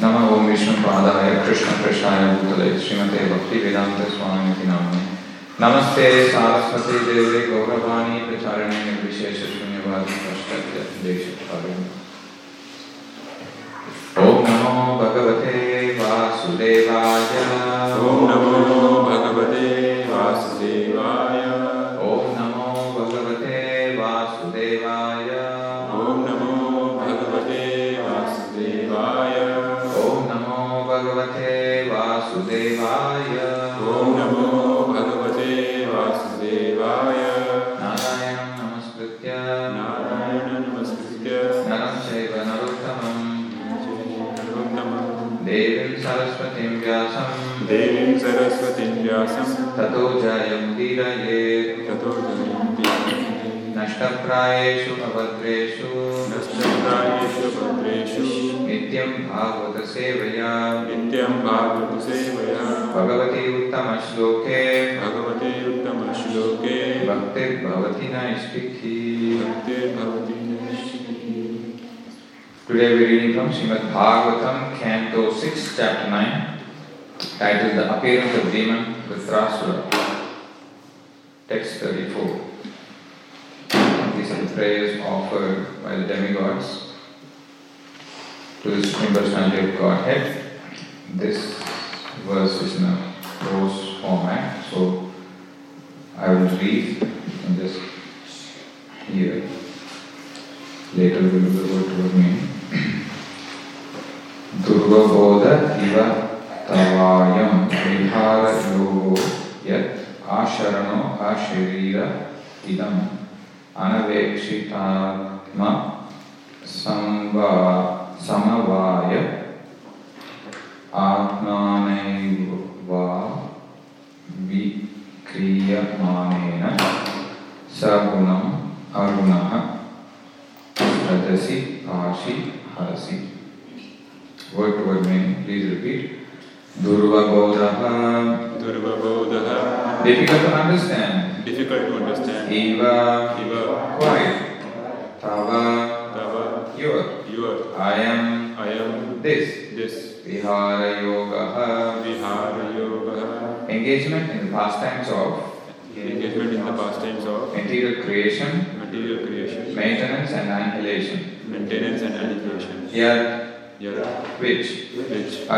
नमः ओं विष्णुपादाय कृष्णकृष्णाय भूतले श्रीमते भक्तिवेदान्तस्वामिति नाम्ने नमस्ते सारस्वती देवे गौरवाणी प्रचारिणे निर्विशेषशून्यवादी देशपालिने ॐ नमो भगवते वासुदेवाय ॐ नमो भगवते ततो जयमुदीरयेत् ततो नष्टप्रायेषु अभद्रेषु। नष्टप्रायेषु नित्यं भागवतसेवया। नित्यं भागवतसेवया। भगवती उत्तमश्लोके। भगवते उत्तमश्लोके। भक्तिर्भवति नैष्टिकी भक्तिर्भवति Today we are reading from Srimad Bhagavatam, Canto 6, Chapter 9, titled The Appearance of Demon. Vritrasura, text 34. These are the prayers offered by the demigods to the Supreme Personality of Godhead. This verse is in a prose format, so I will read and just here. Later we will go to the main. Durva Bodha तवायं विहारयोगो यत् आशरणो अशरीर इदम् अनवेक्षितात्म संवा समवाय आत्मानैव वा विक्रियमाणेन सगुणम् अगुणः सदसि भाषि हरसि Word to word meaning, please. Durvabodhaha, Durvabodhaha difficult to understand. difficult to understand. Eva, Iva quiet. Tava, Tava your. your I am I am this. this Vihara Yogaha, Vihara Yoga engagement in the pastimes of engagement in the pastimes of material creation, material creation, maintenance and annihilation. maintenance and annihilation. Yet, Which? Which?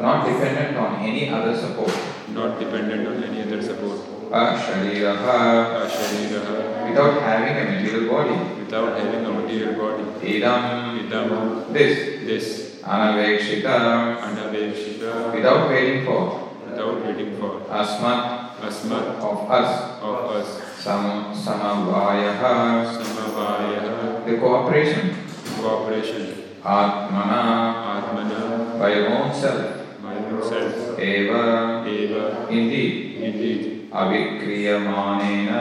Not dependent on any other support. not dependent on any other support. Ashariraha, Ashariraha. Without having a material body. without having a material body. Idam, Idam. This, this. Anavekshita, anavekshita without waiting for, without waiting for. Asmat, asmat. Of us, of us. Sam, samavayaha, samavaya the cooperation, cooperation atmana, atmana by your own self, by himself eva, eva indeed, indeed avikriyamanena,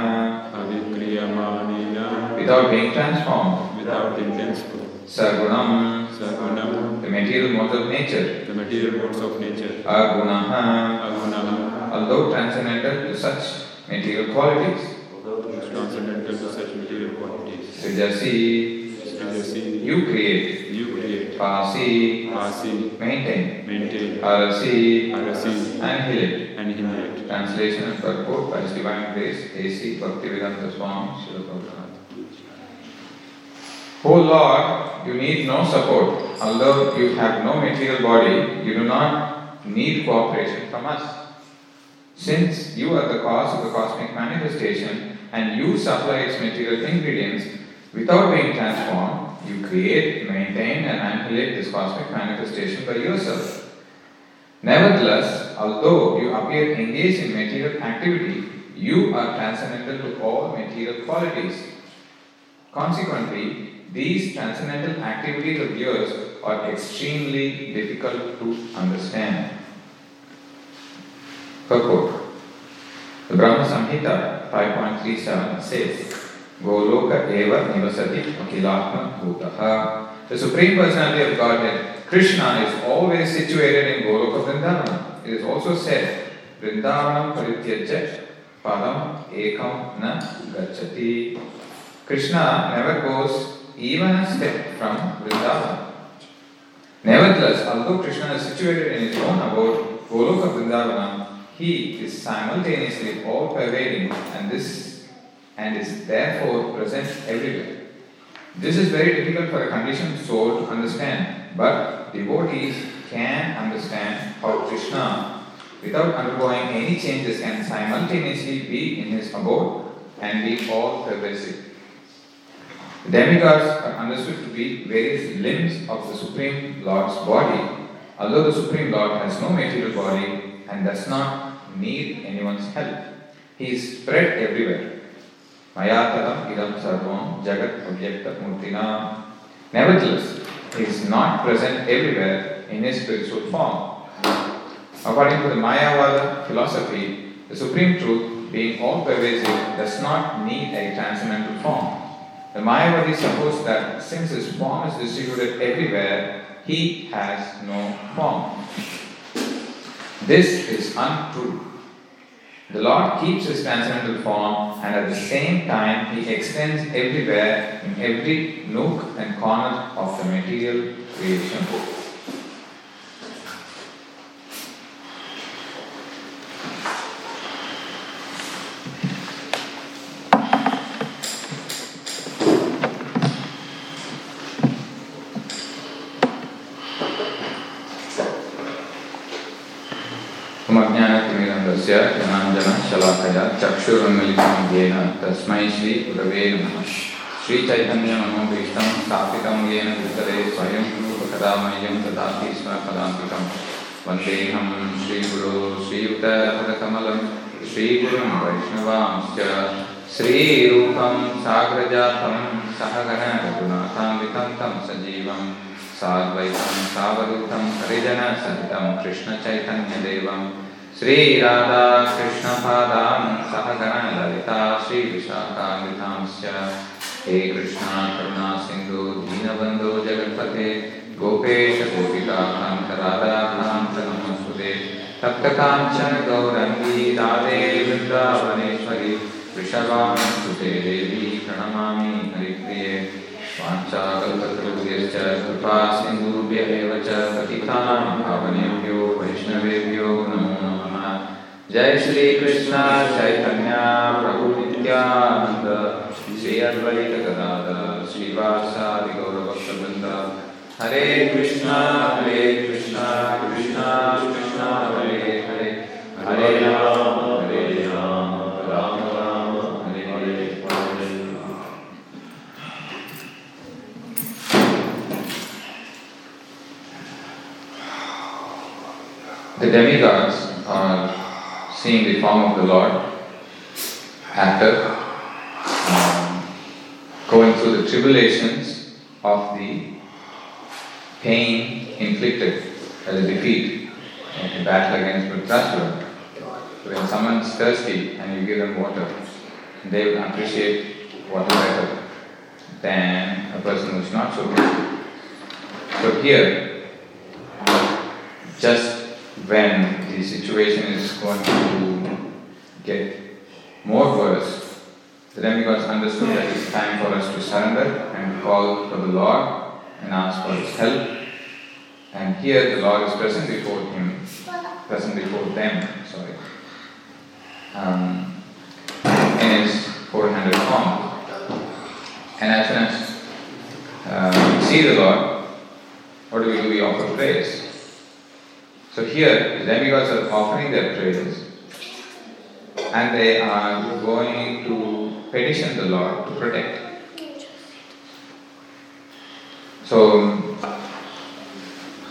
avikriyamanena without being transformed, without intense sagunam, sagunam the material modes of nature, the material modes of nature agunaha, agunaha although transcendental to such material qualities, is transcendental to such material qualities. srijasi, Srijasi, you create, you create, pasi, Pasi, maintain, maintain, arasi, Arasi, annihilate. and annihilate. Translation and purport by Divine Grace, A.C. Bhaktivedanta Swami, Srila Prabhupada. O Lord, you need no support. Although you have no material body, you do not need cooperation from us. Since you are the cause of the cosmic manifestation and you supply its material ingredients, without being transformed, you create, maintain, and annihilate this cosmic manifestation by yourself. Nevertheless, although you appear engaged in material activity, you are transcendental to all material qualities. Consequently, these transcendental activities of yours are extremely difficult to understand. Purport The Brahma Samhita 5.37 says, Goloka eva nivasati akilatma bhutaha. The Supreme Personality of Godhead, Krishna, is always situated in Goloka Vrindavan. It is also said, Vrindavanam parityajya padam ekam na gachati. Krishna never goes even a step from Vrindavan. Nevertheless, although Krishna is situated in his own abode, Goloka Vrindavana, he is simultaneously all pervading and this and is therefore present everywhere. This is very difficult for a conditioned soul to understand, but devotees can understand how Krishna, without undergoing any changes, can simultaneously be in his abode and be all pervasive. The demigods are understood to be various limbs of the Supreme Lord's body, although the Supreme Lord has no material body and does not need anyone's help. He is spread everywhere. Mayataram idam sarvam jagat avyakta murtina. Nevertheless, he is not present everywhere in his spiritual form. According to the Mayavada philosophy, the Supreme Truth, being all pervasive, does not need a transcendental form. The Mayavadis suppose that since his form is distributed everywhere, he has no form. This is untrue. The Lord keeps his transcendental form and at the same time he extends everywhere in every nook and corner of the material creation. जनाञ्जनशलाकया चक्षुरुन्मिलितं येन तस्मै श्रीगुरवे नमः। श्रीचैतन्यमनोभीष्टं स्थापितं येन भूतले स्वयं रूपकदामय्यं ददाति स्म पदान्तिकं वन्देऽहं श्रीगुरो श्रीयुतपदकमलं श्रीगुरुं वैष्णवांश्च। श्रीरूपं साग्रजातं सहगण रघुनाथान्वितं तं सजीवम् साद्वैतं, सावधूतं हरिजनसहितं कृष्णचैतन्यदेवं। श्रीराधाकृष्णपादां सहगणललिता श्रीविशाखान्वितांश्च। हे कृष्णा, करुणा, सिन्धु, दीनबन्धो जगत्पते, गोपेश गोपिकान्त राधाकान्त नमस्ते तप्तकाञ्चन, गौरङ्गी, राधे, वृन्दावनेश्वरी वृषभानुसुते देवी, प्रणमामि, हरिप्रिये। वाञ्छाकल्पतरुभ्यश्च कृपा सिन्धुभ्य एव च, पतितां पावनेभ्यो जय श्रीकृष्ण, चैतन्य प्रभु नित्यानन्द श्री अद्वैत श्रीवासादि गौरभक्तवृन्द हरे कृष्ण हरे कृष्ण कृष्ण कृष्ण, हरे हरे। हरे राम हरे Ram Ram Ram, Hare Hare. The demigods are seeing the form of the Lord after um, going through the tribulations of the pain inflicted by the defeat in the battle against Vritrasura. So when someone is thirsty and you give them water, they will appreciate water better than a person who is not so thirsty. So here, just when the situation is going to get more worse, the demigods understood that it's time for us to surrender and call for the Lord and ask for His help. And here the Lord is present before him, present before them, sorry, um, in His four-handed form. And as soon as uh, we see the Lord, what do we do? We offer praise. So here, the demigods are offering their prayers and they are going to petition the Lord to protect. So,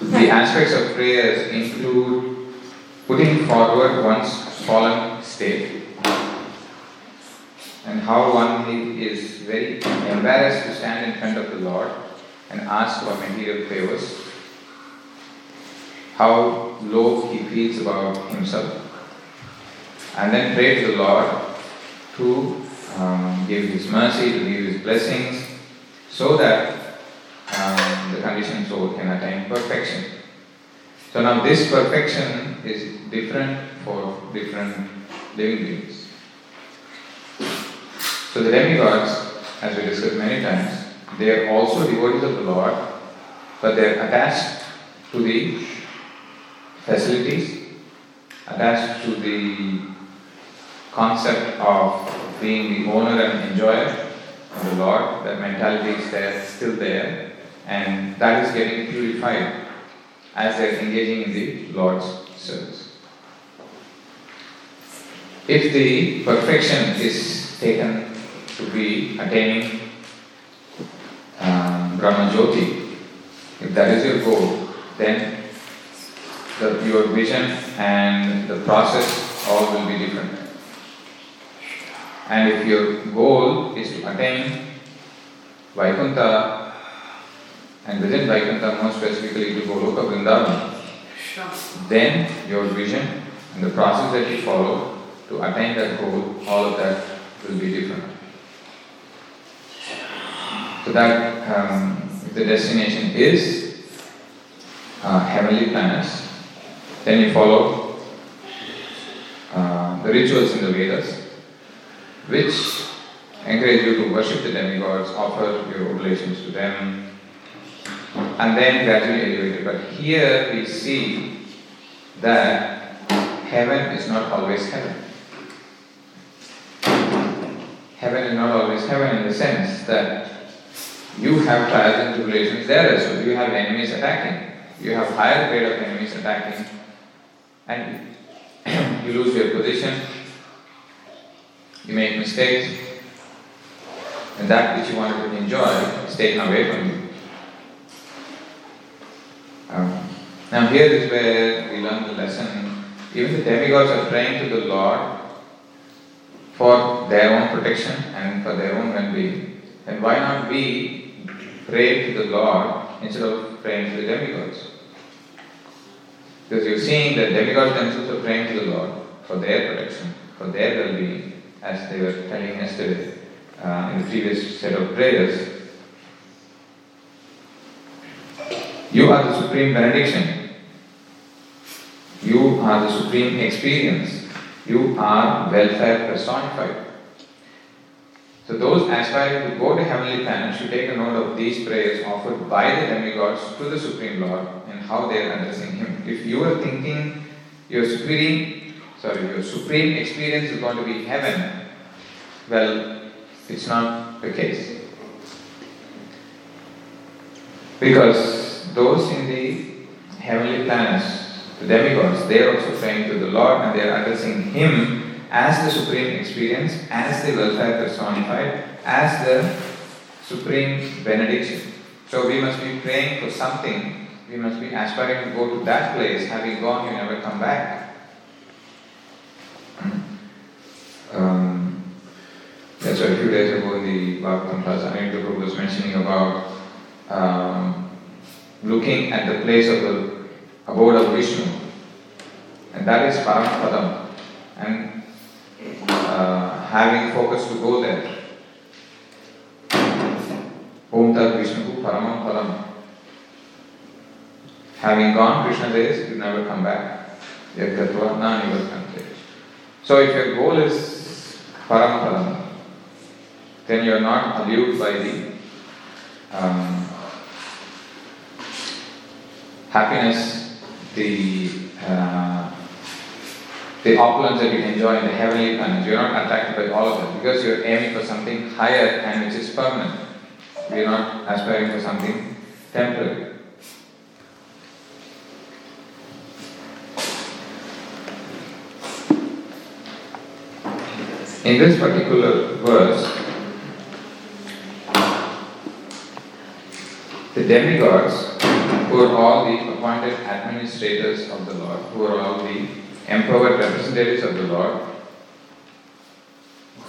the aspects of prayers include putting forward one's fallen state and how one is very embarrassed to stand in front of the Lord and ask for material favors how low he feels about himself, and then pray to the Lord to um, give His mercy, to give His blessings, so that um, the conditioned soul can attain perfection. So now this perfection is different for different living beings. So the demigods, as we discussed many times, they are also devotees of the Lord, but they are attached to the facilities, attached to the concept of being the owner and enjoyer of the Lord, that mentality is there, still there, and that is getting purified as they are engaging in the Lord's service. If the perfection is taken to be attaining um, Brahma Jyoti, if that is your goal, then the, your vision and the process all will be different. And if your goal is to attain Vaikuntha and within Vaikuntha more specifically to Goloka Vrindavan, then your vision and the process that you follow to attain that goal, all of that will be different. So that um, if the destination is uh, heavenly planets, then you follow uh, the rituals in the Vedas, which encourage you to worship the demigods, offer your oblations to them, and then gradually elevate it. But here we see that heaven is not always heaven. Heaven is not always heaven in the sense that you have trials and tribulations there as well. You have enemies attacking. You have higher grade of enemies attacking, and you lose your position. You make mistakes, and that which you wanted to enjoy is taken away from you. Um, now here is where we learn the lesson. Even the demigods are praying to the Lord for their own protection and for their own well-being. Then why not we pray to the Lord instead of praying to the demigods? Because you're seeing that demigods themselves are praying to the Lord for their protection, for their well-being, as they were telling yesterday uh, in the previous set of prayers. You are the supreme benediction. You are the supreme experience. You are welfare personified. So those aspiring to go to heavenly planets should take a note of these prayers offered by the demigods to the Supreme Lord and how they are addressing Him. If you are thinking your supreme, sorry, your supreme experience is going to be heaven, well, it's not the case. Because those in the heavenly planets, the demigods, they are also praying to the Lord and they are addressing Him as the supreme experience, as the welfare personified, as the supreme benediction. So we must be praying for something, we must be aspiring to go to that place. Having gone, you never come back. Um, that's why a few days ago in the Bhagavatam class, Prabhu was mentioning about um, looking at the place of the abode of Vishnu, and that is Paramapadam, and uh, having focus to go there. Om Tat Vishnu Paramam Padam. Having gone Krishna says, you never come back. So if your goal is Param Param, then you are not allured by the um, happiness, the uh, the opulence that you enjoy in the heavenly planets. You're not attracted by all of that because you're aiming for something higher and which is permanent. You're not aspiring for something temporary. In this particular verse, the demigods, who are all the appointed administrators of the Lord, who are all the empowered representatives of the Lord,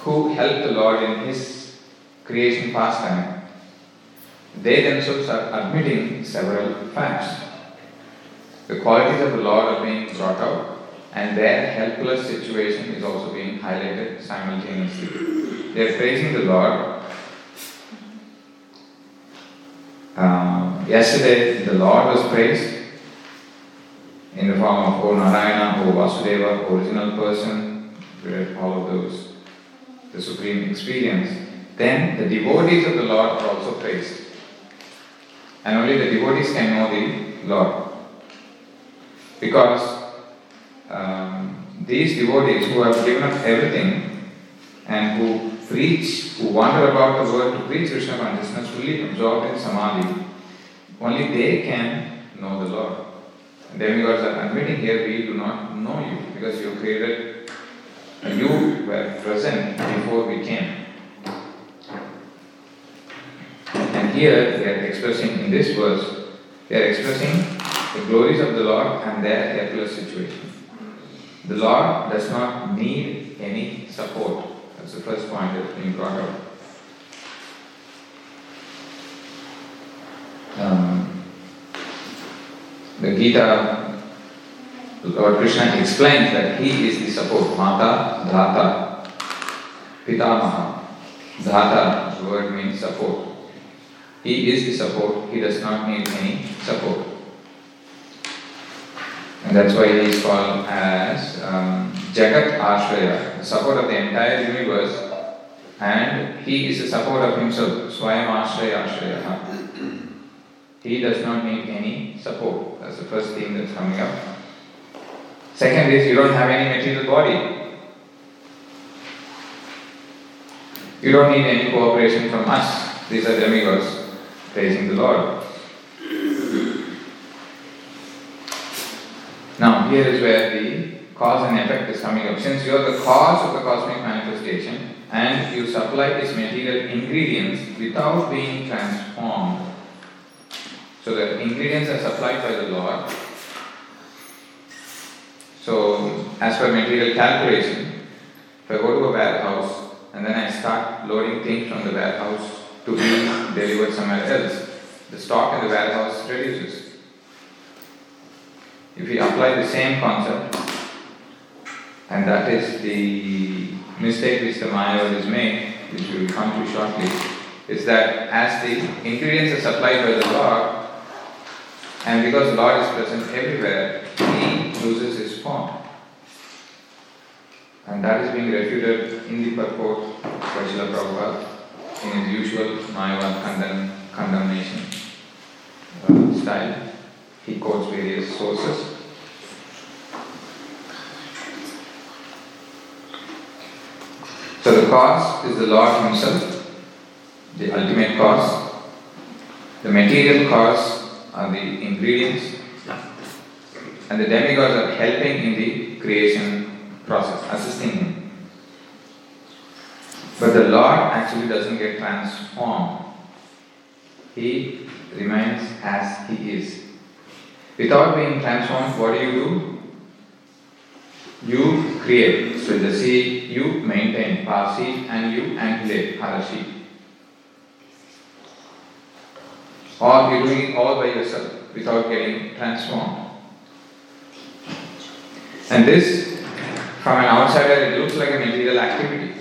who help the Lord in His creation pastime, they themselves are admitting several facts. The qualities of the Lord are being brought out, and their helpless situation is also being highlighted simultaneously. They are praising the Lord. Um, yesterday, the Lord was praised in the form of O Narayana, O Vasudeva, original person, read all of those, the supreme experience. Then the devotees of the Lord are also praised. And only the devotees can know the Lord. Because um, these devotees who have given up everything and who preach, who wander about the world to preach Krishna consciousness, fully absorbed in samadhi, only they can know the Lord. Demigods are admitting here, we do not know you because you created, you were present before we came. And here they are expressing in this verse, they are expressing the glories of the Lord and their helpless situation. The Lord does not need any support. That's the first point that's being brought up. Um, the Gita, Lord Krishna explains that He is the support. Mata, Dhata, Pitamaha. Dhata, the word means support. He is the support, He does not need any support. And that's why he is called as um, Jagat Ashraya, the support of the entire universe, and he is the support of himself, Swayam Ashraya Ashraya. He does not need any support. That's the first thing that's coming up. Second is you don't have any material body. You don't need any cooperation from us. These are demigods praising the Lord. Now, here is where the cause and effect is coming up. Since you are the cause of the cosmic manifestation and you supply these material ingredients without being transformed, so the ingredients are supplied by the Lord. So, as per material calculation, if I go to a warehouse and then I start loading things from the warehouse to be delivered somewhere else, the stock in the warehouse reduces. If we apply the same concept, and that is the mistake which the Mayavad is made, which we will come to shortly, is that as the ingredients are supplied by the Lord, and because Lord is present everywhere, he loses his form. And that is being refuted in the purport by Srila Prabhupada in his usual Mayavad condemn, condemnation uh, style. He quotes various sources. So the cause is the Lord Himself, the ultimate cause. The material cause are the ingredients, and the demigods are helping in the creation process, assisting Him. But the Lord actually doesn't get transformed. He remains as He is. Without being transformed, what do you do? You create. So the sea, you maintain Pasi and you angulate Harashi. Or you're doing it all by yourself without getting transformed. And this, from an outsider, it looks like a material activity.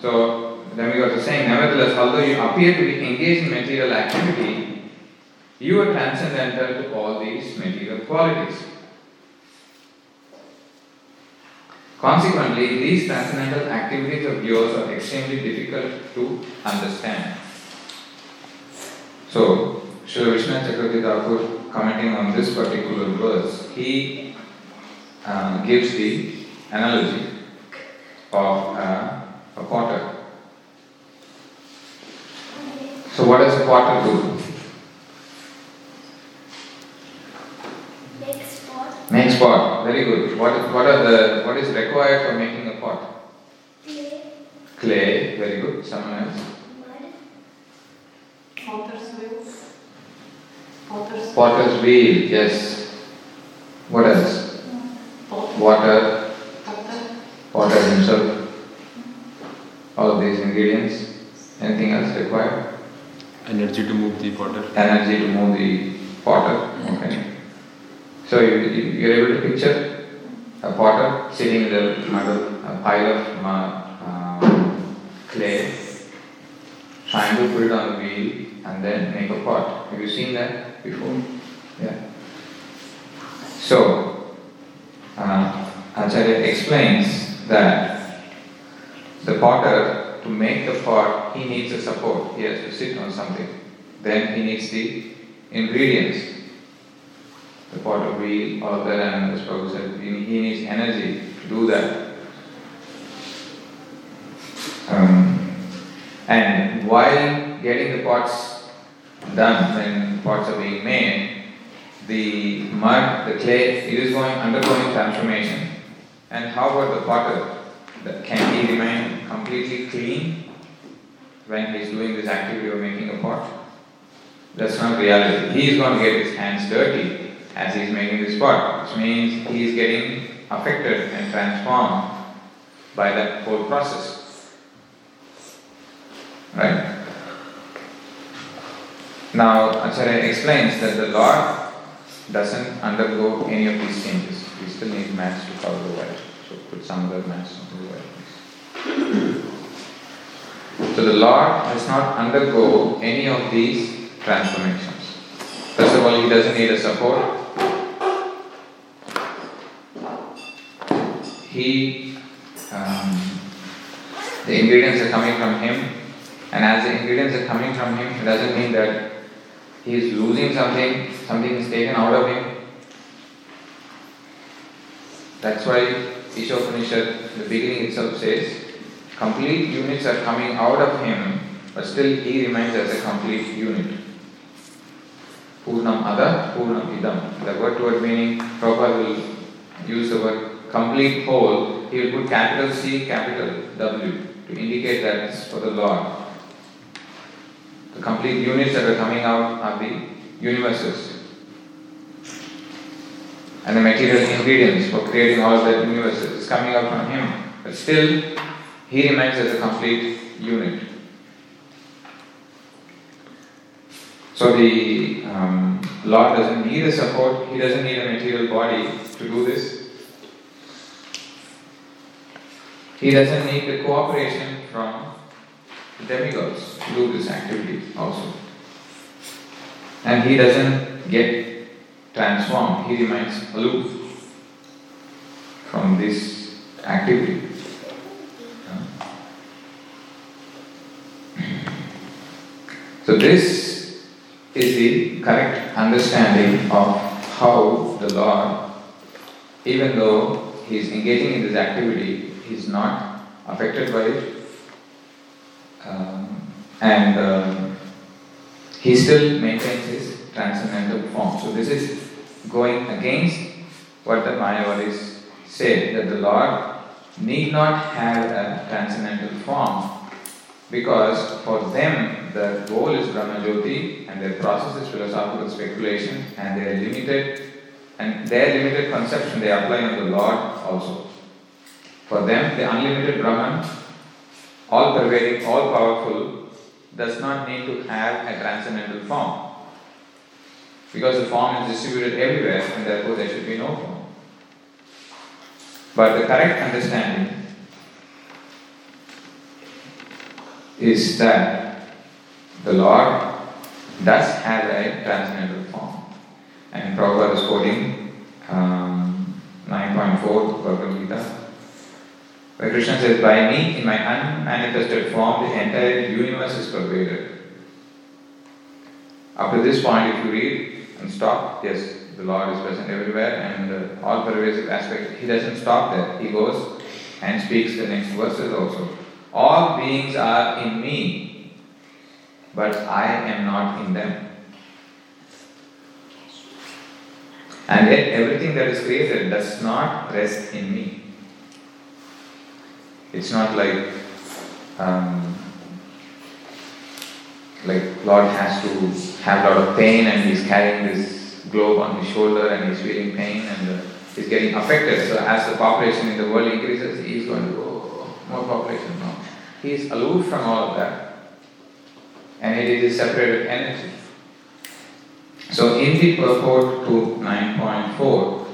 So, then we got to saying, nevertheless, although you appear to be engaged in material activity, you are transcendental to all these material qualities. Consequently, these transcendental activities of yours are extremely difficult to understand. So, Sri Vishnu Chakravarti Thakur, commenting on this particular verse, he uh, gives the analogy of uh, a potter. So, what does a potter do? Next pot, Makes pot. Very good. What, what are the what is required for making a pot? clay, Clay. Very good. Someone else. mud, Potter's wheel. Potter's Potter's wheel. Yes. What else? pot. Water. Potter. Potter himself. All of these ingredients. Anything else required? Energy to move the potter. Energy to move the potter. Okay. So you, you you're able to picture a potter sitting in the middle, a pile of mud, um, clay, trying to put it on the wheel and then make a pot. Have you seen that before? Yeah. So, uh, Acharya explains that the potter, to make the pot, he needs a support. He has to sit on something. Then he needs the ingredients. the potter wheel, all of that, and as Prabhu said, he he needs energy to do that. Um, and while getting the pots done, when pots are being made, the mud, the clay, it is going undergoing transformation. And how about the potter? That- Can he remain completely clean when he's doing this activity of making a pot? That's not reality. He is going to get his hands dirty as he's making this pot, which means he is getting affected and transformed by that whole process. Right? Now, Acharya explains that the Lord doesn't undergo any of these changes. We still need mats to cover the wire. So put some other mats on the wire. So the Lord does not undergo any of these transformations. First of all, He doesn't need a support. He, um, the ingredients are coming from Him, and as the ingredients are coming from Him, it doesn't mean that He is losing something, something is taken out of Him. That's why Ishopanishad, the beginning itself says, complete units are coming out of Him, but still He remains as a complete unit. Purnam Ada, Purnam Idam. The word word meaning, Prabhupada will use the word complete whole. He will put capital C, capital W to indicate that it's for the Lord. The complete units that are coming out are the universes and the material ingredients for creating all of that universes is coming out from Him. But still, He remains as a complete unit. So the um, Lord doesn't need a support, He doesn't need a material body to do this. He doesn't need the cooperation demigods do this activity also. And He doesn't get transformed, He remains aloof from this activity. So, this is the correct understanding of how the Lord, even though He is engaging in this activity, He is not affected by it. Um, and um, He still maintains His transcendental form. So, this is going against what the Mayavadis say that the Lord need not have a transcendental form because for them the goal is Brahma Jyoti and their process is philosophical speculation and their limited and their limited conception they apply on the Lord also. For them the unlimited Brahman, all pervading, all powerful, does not need to have a transcendental form. Because the form is distributed everywhere and therefore there should be no form. But the correct understanding is that the Lord does have a transcendental form. And Prabhupada is quoting um, 9.4 Bhagavad Gita, where Krishna says, By me, in my unmanifested form, the entire universe is pervaded. Up to this point, if you read and stop, yes, the Lord is present everywhere and uh, all pervasive aspect. He doesn't stop there. He goes and speaks the next verses also. All beings are in me, but I am not in them. And yet everything that is created does not rest in me. It's not like um, like Lord has to have a lot of pain and he's carrying this globe on his shoulder and he's feeling pain and uh, he's getting affected. So as the population in the world increases, he's going to go more population. No. He is aloof from all of that. And it is a separated energy. So in the purport to 9.4,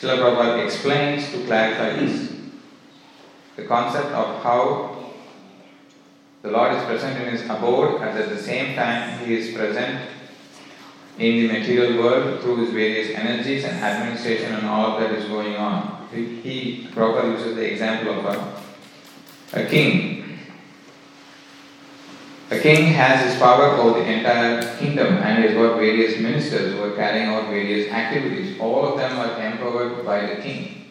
Srila Prabhupada explains to clarify this. The concept of how the Lord is present in his abode and at the same time he is present in the material world through his various energies and administration and all that is going on. He, Prabhupada uses the example of a, a king A king has his power over the entire kingdom and he's got various ministers who are carrying out various activities. All of them are empowered by the king.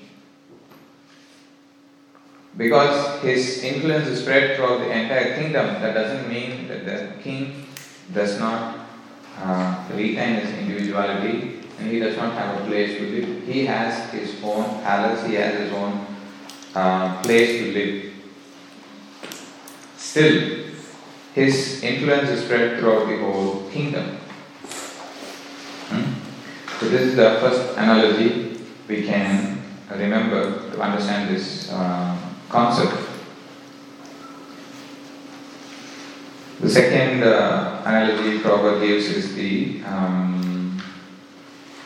Because his influence is spread throughout the entire kingdom, that doesn't mean that the king does not uh, retain his individuality and he does not have a place to live. He has his own palace, he has his own uh, place to live. Still, his influence is spread throughout the whole kingdom. Hmm? So, this is the first analogy we can remember to understand this uh, concept. The second uh, analogy Prabhupada gives is the um,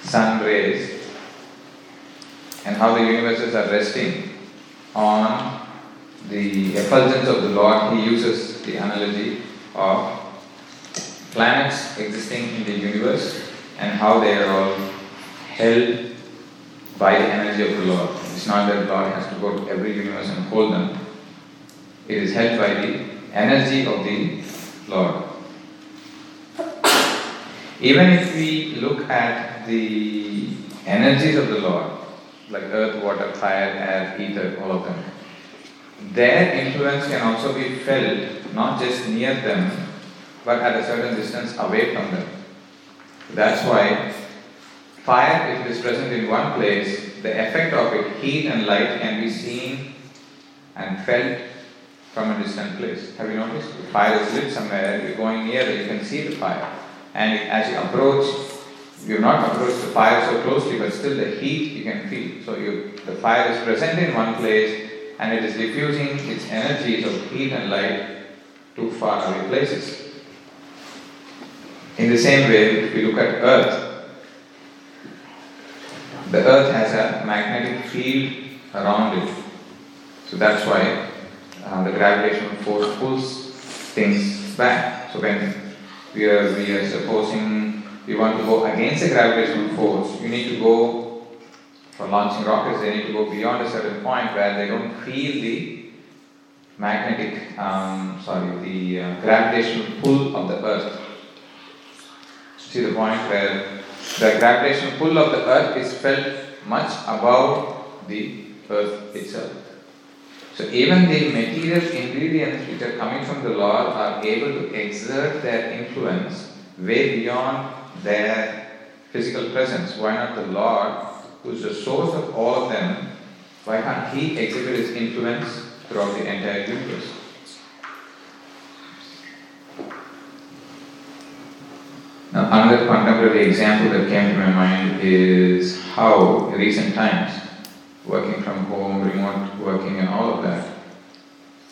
sun rays and how the universes are resting on the effulgence of the Lord. He uses the analogy of planets existing in the universe and how they are all held by the energy of the Lord. It's not that Lord has to go to every universe and hold them. It is held by the energy of the Lord. Even if we look at the energies of the Lord, like earth, water, fire, air, ether, all of them, their influence can also be felt not just near them, but at a certain distance away from them. That's why fire, if it is present in one place, the effect of it, heat and light, can be seen and felt from a distant place. Have you noticed? If fire is lit somewhere, you're going near you can see the fire. And as you approach, you've not approached the fire so closely, but still the heat you can feel. So you, the fire is present in one place and it is diffusing its energies of heat and light to far away places. In the same way, if we look at Earth, the Earth has a magnetic field around it. So that's why uh, the gravitational force pulls things back. So when we are, we are supposing we want to go against the gravitational force, you need to go for launching rockets, they need to go beyond a certain point where they don't feel the magnetic, um, sorry, the uh, gravitational pull of the Earth. See the point where the gravitational pull of the Earth is felt much above the Earth itself. So even the material ingredients which are coming from the Lord are able to exert their influence way beyond their physical presence. Why not the Lord, who is the source of all of them, why can't He exhibit His influence throughout the entire universe? Now, another contemporary example that came to my mind is how recent times, working from home, remote working, and all of that,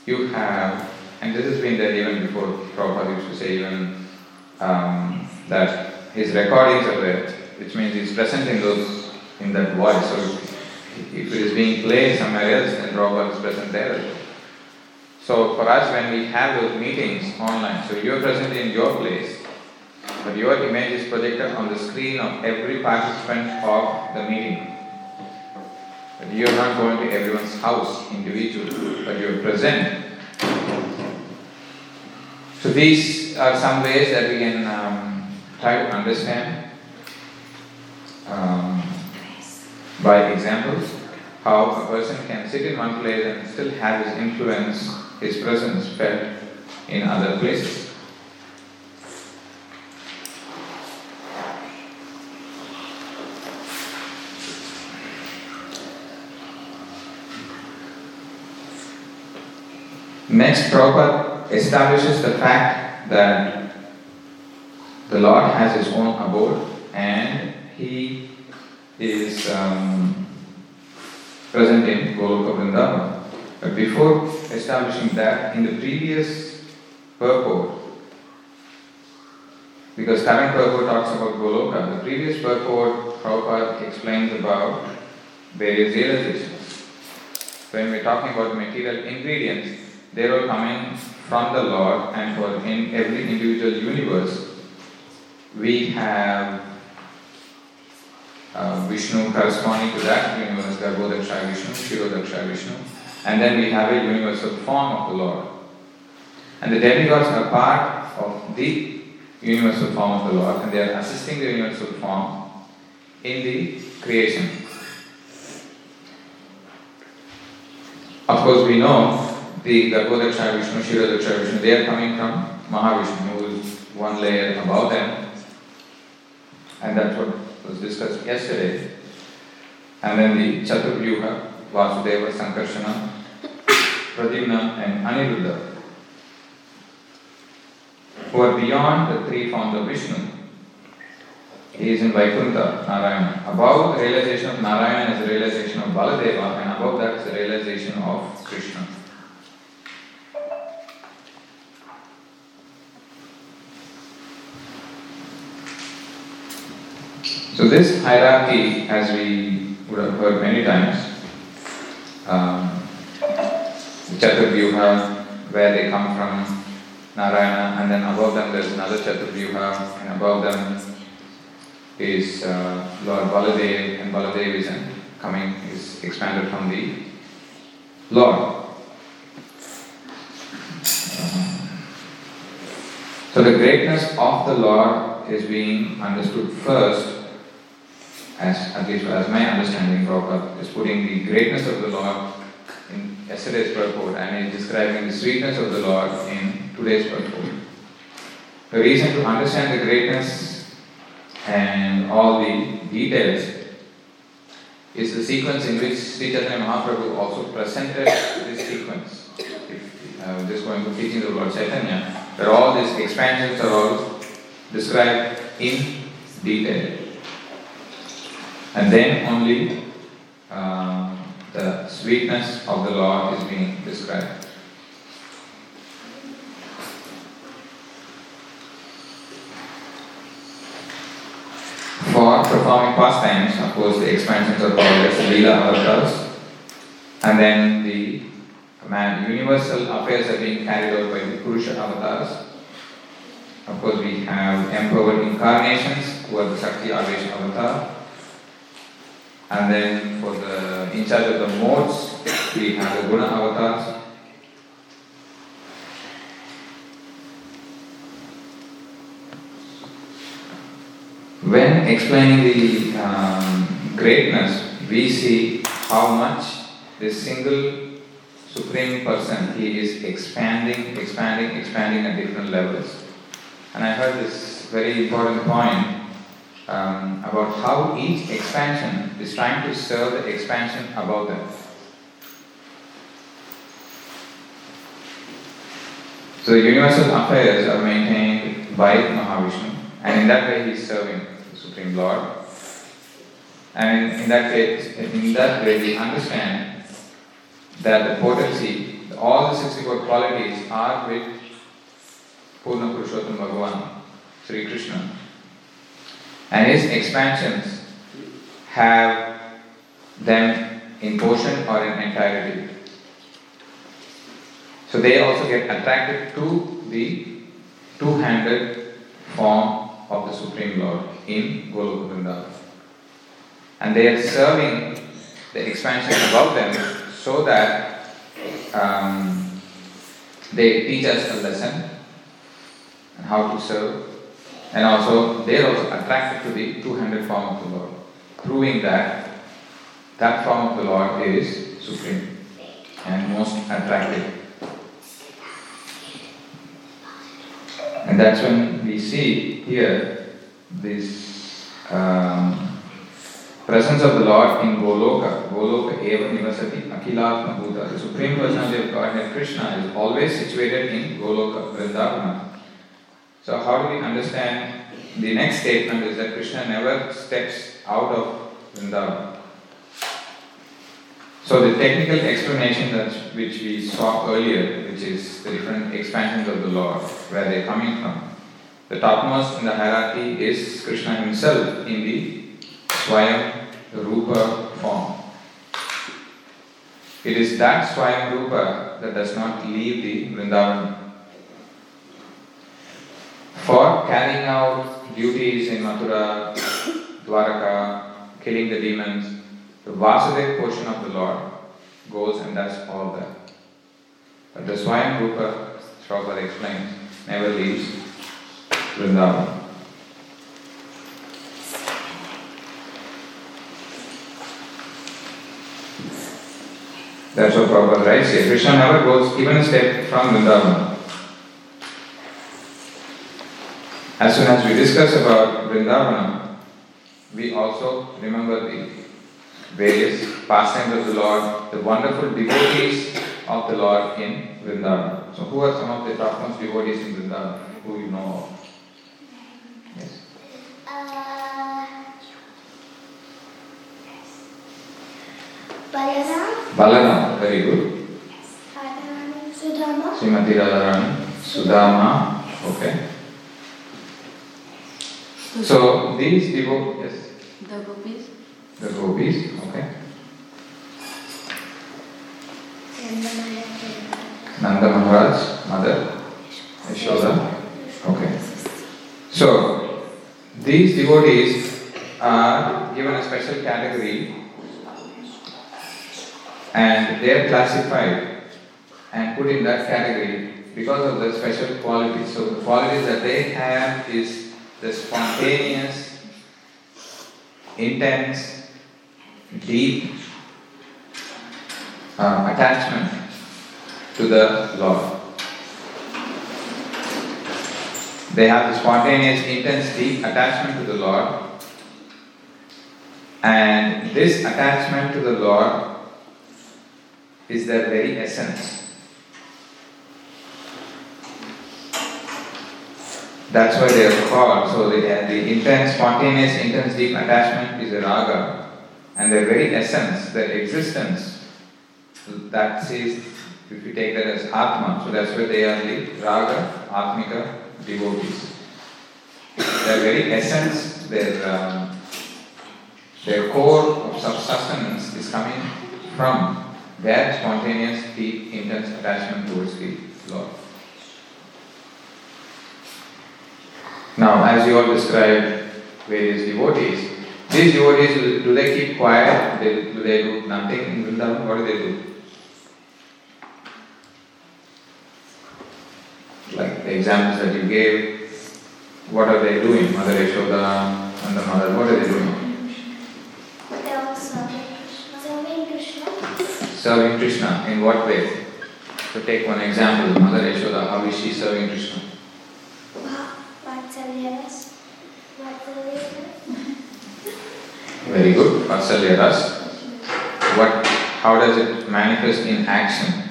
you have, and this has been there even before Prabhupada used to say even um, that his recordings are there, which means he's present in those in that voice. So if it is being played somewhere else, then Prabhupada is present there. So for us, when we have those meetings online, so you're present in your place, but your image is projected on the screen of every participant of the meeting. But you're not going to everyone's house individually, but you're present. So these are some ways that we can um, try to understand um, by examples how a person can sit in one place and still have his influence, his presence felt in other places. Next, Prabhupada establishes the fact that the Lord has his own abode and he is um, present in Goloka Vrindavan. But before establishing that, in the previous purport, because current purport talks about Goloka, the previous purport, Prabhupada explains about various realizations. When we're talking about material ingredients, they're all coming from the Lord, and for in every individual universe, we have uh, Vishnu corresponding to that universe, Garbhodaksha Vishnu, Kshirodaksha Vishnu, and then we have a universal form of the Lord. And the demigods are part of the universal form of the Lord and they are assisting the universal form in the creation. Of course, we know the Garbhodaksha Vishnu, Kshirodaksha Vishnu, they are coming from Mahavishnu, who is one layer above them. And that's what was discussed yesterday. And then the Chaturvyuha, Vasudeva, Sankarshana, Pradyumna, and Aniruddha, who are beyond the three forms of Vishnu. He is in Vaikuntha, Narayana. Above the realization of Narayana is the realization of Baladeva, and above that is the realization of Krishna. So this hierarchy, as we would have heard many times, um, Chaturvyuha, where they come from, Narayana, and then above them there's another Chaturvyuha, and above them is uh, Lord Baladev, and Baladev is coming, is expanded from the Lord. So the greatness of the Lord is being understood first, as at least as my understanding, Prabhupada is putting the greatness of the Lord in yesterday's purport and is describing the sweetness of the Lord in today's purport. The reason to understand the greatness and all the details is the sequence in which Sri Chaitanya Mahaprabhu also presented this sequence. If, uh, just going to teaching the Lord Chaitanya, where all these expansions are all described in detail. And then only um, the sweetness of the Lord is being described. For performing pastimes, of course, the expansions of as Leela avatars, and then the man, universal affairs are being carried out by the Purusha avatars. Of course, we have empowered incarnations who are the Shakti Avesha avatar. And then for the in charge of the modes, we have the Guna avatars. When explaining the um, greatness, we see how much this single supreme person he is expanding, expanding, expanding at different levels. And I heard this very important point um, about how each expansion is trying to serve the expansion above them. So the universal affairs are maintained by Mahavishnu, and in that way he is serving the Supreme Lord. And in, that case, in that way we understand that the potency, all the 64 qualities are with Purna Purushottam Bhagavan, Sri Krishna. And his expansions have them in portion or in entirety. So they also get attracted to the two-handed form of the Supreme Lord in Goloka Vrindavan. And they are serving the expansion above them so that um, they teach us a lesson and how to serve and also they are also attracted to the two-handed form of the Lord, proving that that form of the Lord is supreme and most attractive. And that's when we see here this um, presence of the Lord in Goloka. Goloka eva nivasati akilatma bhuta. The Supreme Personality of Godhead Krishna is always situated in Goloka, Vrindavana. So how do we understand the next statement is that Krishna never steps out of Vrindavan. So the technical explanation that which we saw earlier, which is the different expansions of the Lord, where they're coming from. The topmost in the hierarchy is Krishna himself in the Swayam Rupa form. It is that Swayam Rupa that does not leave the Vrindavan. For carrying out duties in Mathura, Dwaraka, killing the demons, the Vasudev portion of the Lord goes and does all that. But the Swayam Rupa, Prabhupada explains, never leaves Vrindavan. That's what Prabhupada writes here. Krishna never goes even a step from Vrindavan. As soon as we discuss about Vrindavan, we also remember the various pastimes of the Lord, the wonderful devotees of the Lord in Vrindavan. So, who are some of the topmost devotees in Vrindavan who you know of? Yes. Uh, Balaram, Balaram, very good. Radharani, Sudama, Srimati Radharani, Sudama, okay. So, these devotees, yes, The gopis. the gopis, okay. Nanda Maharaj, mother, Yashoda. Okay. So, these devotees are given a special category and they are classified and put in that category because of the special qualities. So, the qualities that they have is the spontaneous, intense, deep uh, attachment to the Lord. They have the spontaneous, intense, deep attachment to the Lord, and this attachment to the Lord is their very essence. That's why they are called. So the, the intense, spontaneous, intense, deep attachment is a raga, and their very essence, their existence, that says, if you take that as Atma, so that's why they are the Raga, Atmika devotees. Their very essence, their, um, their core of sustenance is coming from their spontaneous, deep, intense attachment towards the Lord. Now, as you all described various devotees, these devotees, do they keep quiet? They, do they do nothing in Vrindavan? What do they do? Like the examples that you gave, what are they doing? Mother Yashoda and the mother, what are they doing? serving Krishna. Serving Krishna. Serving Krishna. In what way? So take one example, Mother Yashoda, how is she serving Krishna? Very good. Vatsalya Ras. What, how does it manifest in action?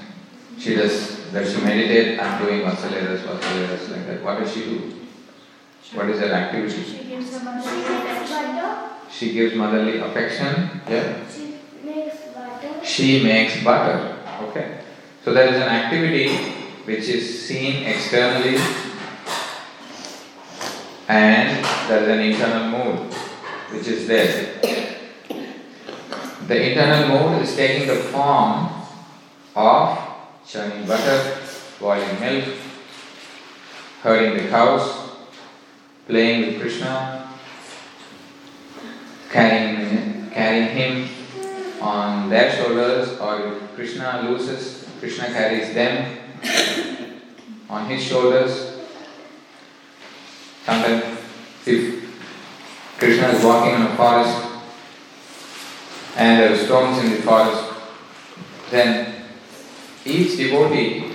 She does, does she meditate? I'm doing Vatsalya Ras, Vatsalya Ras, like that. What does she do? What is her activity? She gives motherly affection. She gives motherly affection. Yeah. She makes butter. She makes butter. Okay. So there is an activity which is seen externally and there is an internal mood which is there. The internal mood is taking the form of churning butter, boiling milk, herding the cows, playing with Krishna, carrying, carrying him on their shoulders, or if Krishna loses, Krishna carries them on his shoulders. Sometimes, if Krishna is walking in a forest and there are stones in the forest, then each devotee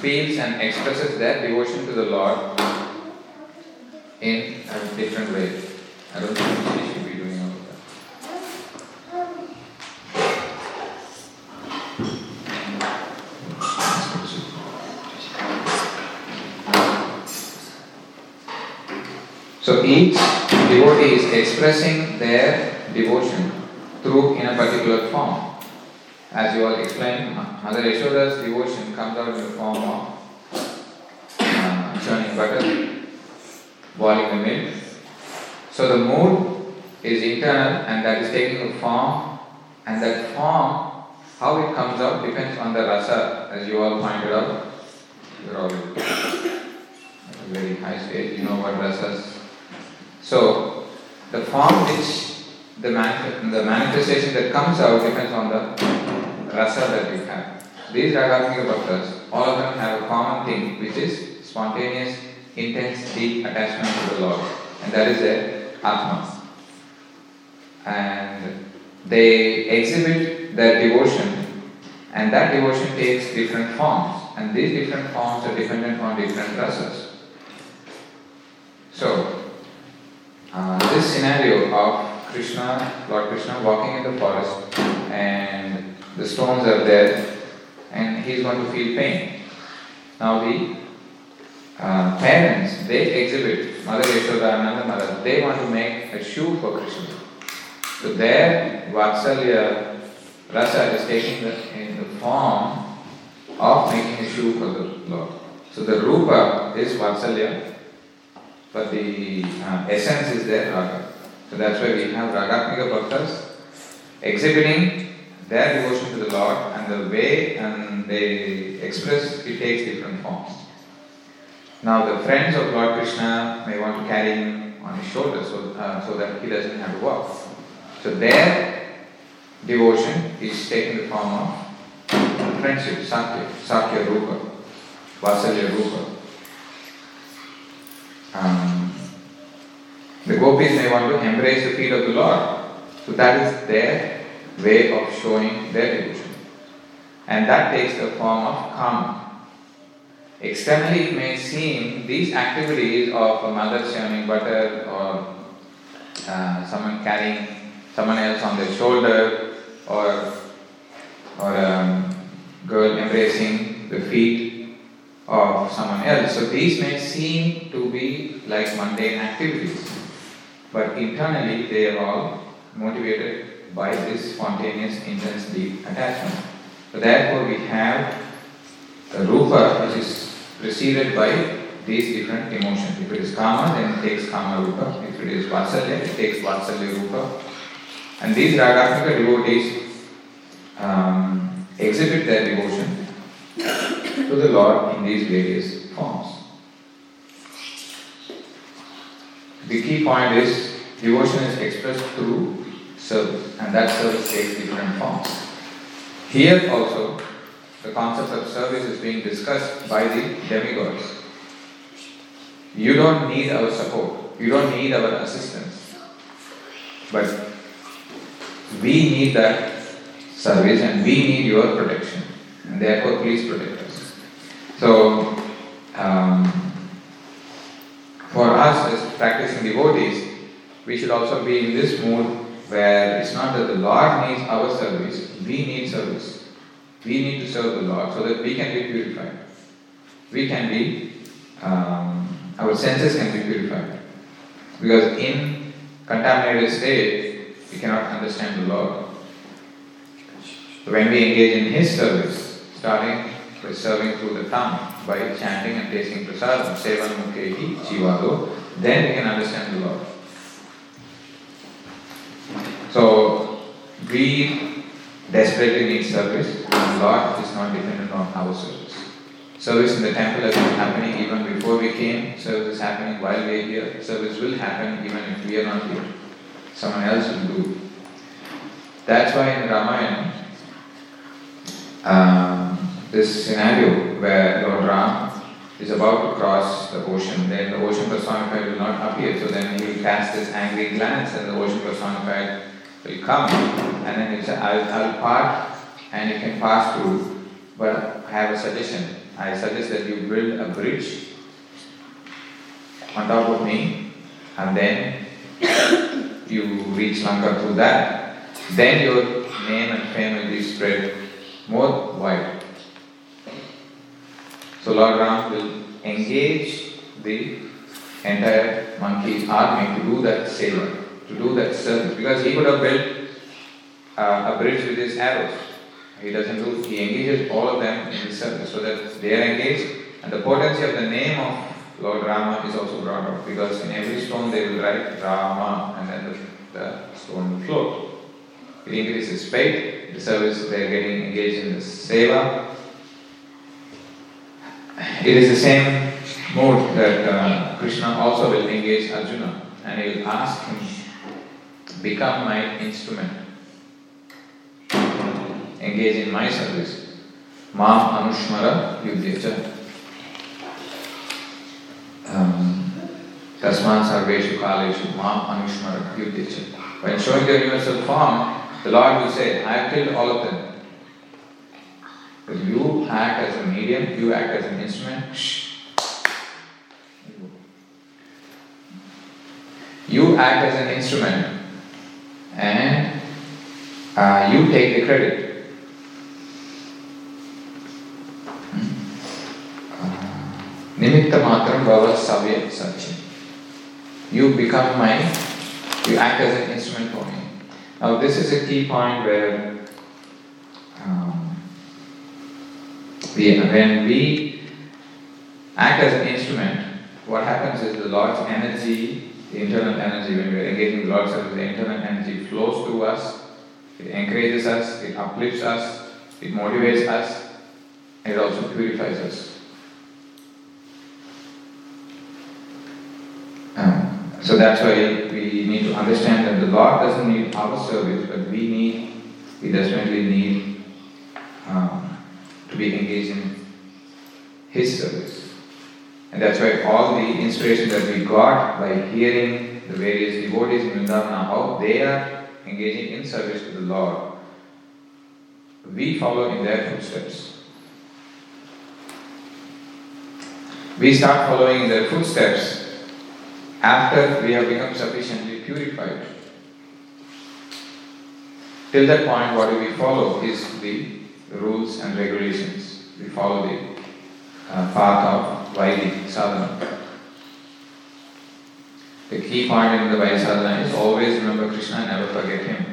feels and expresses their devotion to the Lord in a different way. I don't think we should be doing all of that. So each devotee is expressing their devotion in a particular form. As you all explained, Mother Yashoda's devotion comes out in the form of uh, churning butter, boiling the milk. So the mood is internal and that is taking a form, and that form, how it comes out depends on the rasa, as you all pointed out. You're all at a very high stage, you know what rasas. So the form which the, manif- the manifestation that comes out depends on the rasa that you have. these Ragatmika Bhaktas, all of them have a common thing which is spontaneous, intense, deep attachment to the Lord. And that is their Atma. And they exhibit their devotion, and that devotion takes different forms. And these different forms are dependent on different rasas. So, uh, this scenario of Krishna, Lord Krishna walking in the forest, and the stones are there, and he's going to feel pain. Now the uh, parents, they exhibit, Mother Yashoda and Nanda Mother, they want to make a shoe for Krishna. So their Vatsalya rasa is taking the, in the form of making a shoe for the Lord. So the Rupa is Vatsalya, but the uh, essence is there Raga. So that's why we have Ragatmika Bhaktas exhibiting their devotion to the Lord and the way and they express it takes different forms. Now the friends of Lord Krishna may want to carry him on his shoulders so, uh, so that he doesn't have to walk. So their devotion is taking the form of friendship, Sakya, Sakya Rupa, Vatsalya Rupa. The gopis may want to embrace the feet of the Lord. So that is their way of showing their devotion. And that takes the form of kama. Externally, it may seem these activities of a mother churning butter or uh, someone carrying someone else on their shoulder or or a um, girl embracing the feet of someone else. So these may seem to be like mundane activities, but internally they are all motivated by this spontaneous, intense, deep attachment. So therefore we have a rupa which is preceded by these different emotions. If it is kama, then it takes kama rupa. If it is vatsalya, it takes vatsalya rupa. And these ragatmika devotees um, exhibit their devotion to the Lord in these various forms. The key point is devotion is expressed through service, and that service takes different forms. Here also, the concept of service is being discussed by the demigods. You don't need our support, you don't need our assistance, but we need that service and we need your protection, and therefore, please protect us. So, um, for us as practicing devotees, we should also be in this mood where it's not that the Lord needs our service, we need service. We need to serve the Lord so that we can be purified. We can be, um, our senses can be purified. Because in contaminated state, we cannot understand the Lord. So when we engage in His service, starting by serving through the tongue, by chanting and tasting prasadam, sevonmukhe hi jihvadau, then we can understand the Lord. So we desperately need service, and Lord is not dependent on our service. Service in the temple has been happening even before we came, service is happening while we are here, service will happen even if we are not here. Someone else will do. That's why in Ramayana, um, this scenario where Lord Ram is about to cross the ocean, then the ocean personified will not appear, so then he will cast this angry glance and the ocean personified will come and then say, I'll, I'll part and you can pass through, but I have a suggestion. I suggest that you build a bridge on top of me and then you reach Lanka through that. Then your name and fame will be spread more wide. So Lord Ram will engage the entire monkey army to do that seva, to do that service. Because he could have built uh, a bridge with his arrows. He doesn't do, he engages all of them in the service so that they are engaged and the potency of the name of Lord Rama is also brought out because in every stone they will write Rama and then the, the stone will float. It increases faith, the service they are getting engaged in the seva. It is the same mode that uh, Krishna also will engage Arjuna and he will ask him, Become my instrument, engage in my service. Mam Anushmara Yudhyacha. Um, Tasman Sarveshu Kaleshu Mam Anushmara Yudhyacha. When showing the universal form, the Lord will say, I have killed all of them. But you act as a medium, you act as an instrument. You act as an instrument and uh, you take the credit. Nimitta matram bhava savya sachi. You become my, you act as an instrument for me. Now this is a key point where um, we, when we act as an instrument, what happens is the Lord's energy, the internal energy, when we are engaging the Lord's service, the internal energy flows to us, it encourages us, it uplifts us, it motivates us, it also purifies us. Um, so that's why we need to understand that the Lord doesn't need our service, but we need, we desperately need um, be engaged in His service. And that's why all the inspiration that we got by hearing the various devotees in Vrindavana, how they are engaging in service to the Lord, we follow in their footsteps. We start following in their footsteps after we have become sufficiently purified. Till that point, what do we follow is the rules and regulations. We follow the uh, path of Vaidhi sadhana. The key point in the Vaidhi sadhana is always remember Krishna and never forget Him.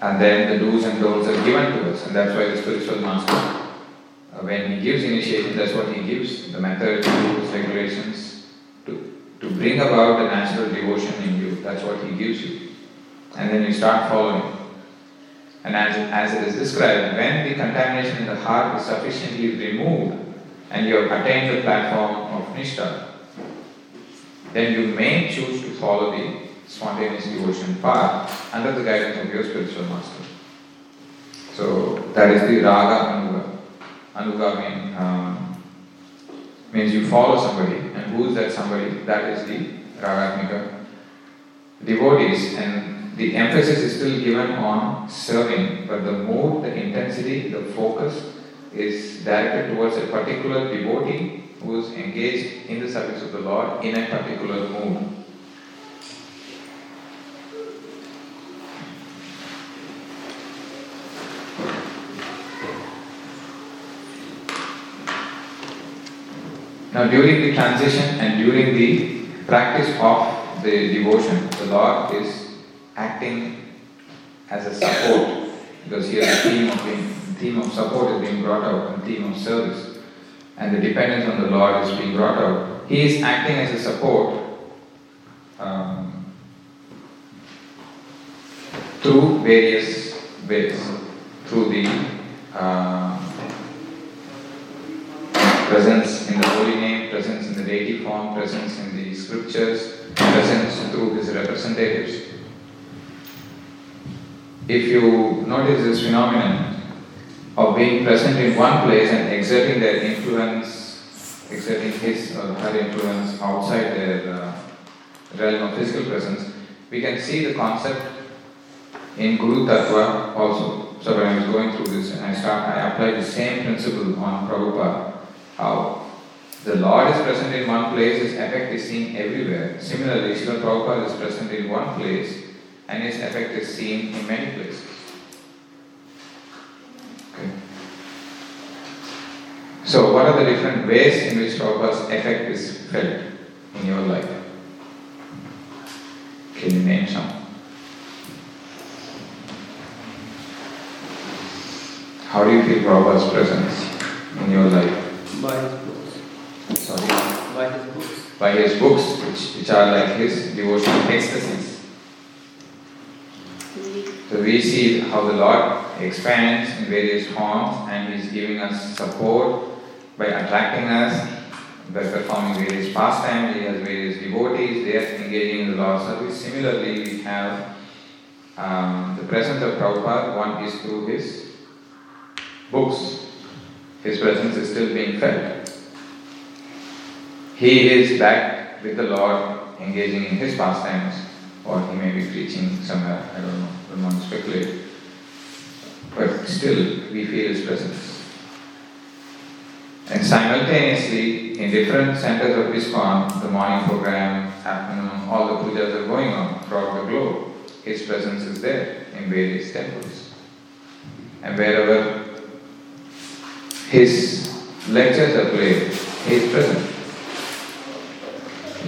And then the do's and don'ts are given to us, and that's why the spiritual master, uh, when he gives initiation, that's what he gives the method, rules, regulations to, to bring about the natural devotion in you. That's what he gives you. And then you start following. And as, as it is described, when the contamination in the heart is sufficiently removed and you have attained the platform of Nishtha, then you may choose to follow the spontaneous devotion path under the guidance of your spiritual master. So that is the raga anuga. Anuga mean, um, means you follow somebody, and who is that somebody? That is the Raga ragatmika devotees, and the emphasis is still given on serving, but the mood, the intensity, the focus is directed towards a particular devotee who is engaged in the service of the Lord in a particular mood. Now, during the transition and during the practice of the devotion, the Lord is acting as a support because here the theme of being, theme of support is being brought out, and theme of service, and the dependence on the Lord is being brought out. He is acting as a support um, through various ways, through the uh, presence in the holy name, presence in the deity form, presence in the scriptures, presence through his representatives. If you notice this phenomenon of being present in one place and exerting their influence, exerting his or her influence outside their uh, realm of physical presence, we can see the concept in Guru Tattva also. So when I was going through this, and I start, I applied the same principle on Prabhupada how the Lord is present in one place, His effect is seen everywhere. Similarly, Srila Prabhupada is present in one place and His effect is seen in many places. Okay. So, what are the different ways in which Prabhupada's effect is felt in your life? Can you name some? How do you feel Prabhupada's presence in your life? by his books. Sorry. By his books. by his books, which, which are like his devotional ecstasies. We see how the Lord expands in various forms and He's giving us support by attracting us, by performing various pastimes. He has various devotees, they are engaging in the Lord's service. Similarly, we have um, the presence of Prabhupada, one is through his books, his presence is still being felt. He is back with the Lord, engaging in his pastimes, or he may be preaching somewhere, I don't know, don't want to speculate. But still, we feel his presence. And simultaneously, in different centers of ISKCON, the morning program, afternoon, all the pujas are going on throughout the globe. His presence is there in various temples. And wherever his lectures are played, he is present.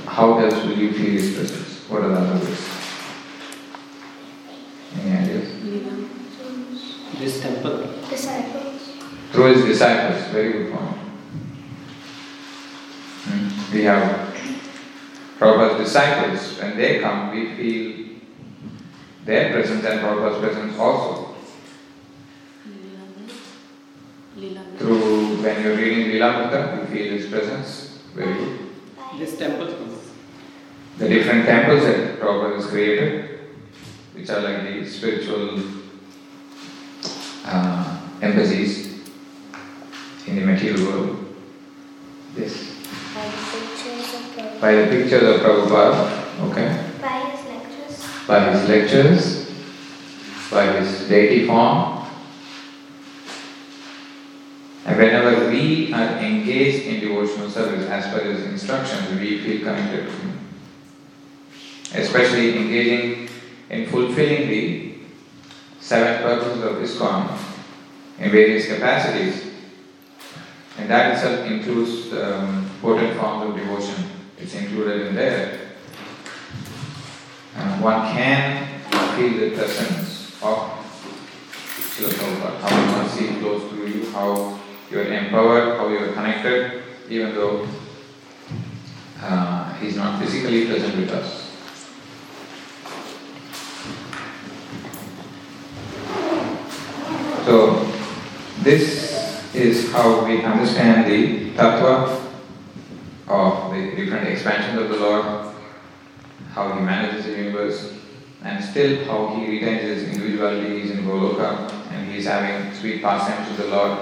How else will you feel his presence? What are the other ways? Any ideas? This temple. Disciples. Through his disciples, very good point. Hmm. We have Prabhupada's disciples, when they come, we feel their presence and Prabhupada's presence also. Through when you're reading Lilamrita, you feel his presence, very good. This temple. The different temples that Prabhupada has created, which are like the spiritual uh, embassies in the material world. Yes. By the pictures of Prabhupada. By the pictures of Prabhupada, okay, By his lectures. by his lectures, by his deity form. And whenever we are engaged in devotional service as per his instructions, we feel connected to him. Especially engaging in fulfilling the seven purposes of ISKCON in various capacities. And that itself includes um, potent forms of devotion. It's included in there. One can feel the presence of Srila Prabhupada, how see close to you, how you are empowered, how you are connected, even though uh, he's not physically present with us. So, this is how we understand the tattva of the different expansions of the Lord, how he manages the universe, and still how he retains his individuality, he's in Goloka, and he's having sweet pastimes with the Lord.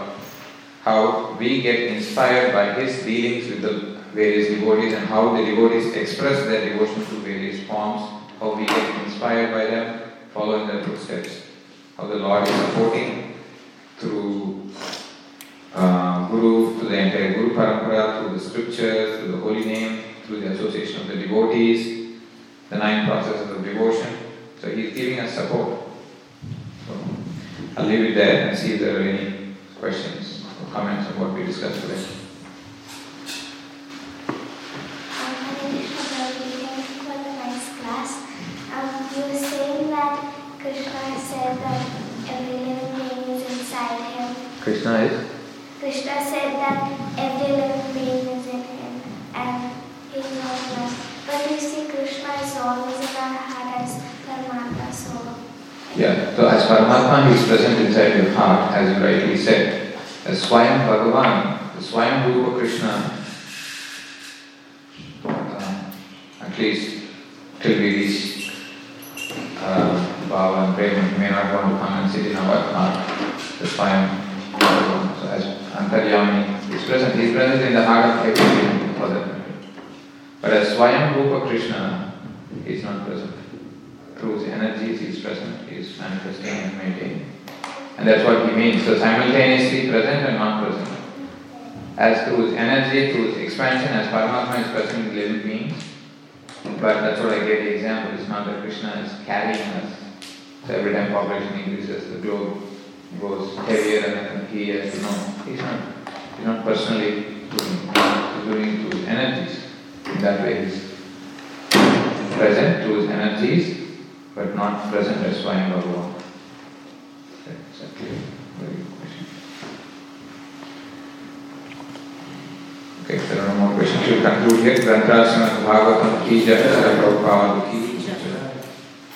How we get inspired by his dealings with the various devotees and how the devotees express their devotion through various forms, how we get inspired by them, following their footsteps, how the Lord is supporting through uh, Guru, through the entire Guru Parampara, through the scriptures, through the holy name, through the association of the devotees, the nine processes of devotion. So he's giving us support. So I'll leave it there and see if there are any questions or comments on what we discussed today. Um, Hare Krishna Prabhu, thank you for the nice class. Um, you were saying that Krishna said that every living being is inside him. Krishna is? Krishna said that every living being is in him and he knows us. But you see, Krishna is always in our heart as Paramatma. So, Yeah, so as Paramatma he is present inside your heart, as you rightly said. As Swayam Bhagavan, the Swayam Rupa Krishna, uh, at least till we reach uh, Bhava and Prema, he may not want to come and sit in our heart. The Swayam Bhagavan. So as Antaryami is present, he is present in the heart of every. But as Swayam Rupa Krishna, is not present through his energies he is present, he is manifesting and maintaining. And that's what he means. So simultaneously present and not present. As through his energy, through his expansion, as Paramatma is present in living beings. But that's what I gave the example. It's not that Krishna is carrying us. So every time population increases, the globe goes heavier and then he has to know. He's not, he's not personally doing. He's doing through his energies. In that way he's present through his energies but not present as Swayam Bhagavan. That's a very good question. Okay, if there are no more questions, we'll conclude here. Grantharaj Srimad Bhagavatam Ki Jai, Prabhupada Ki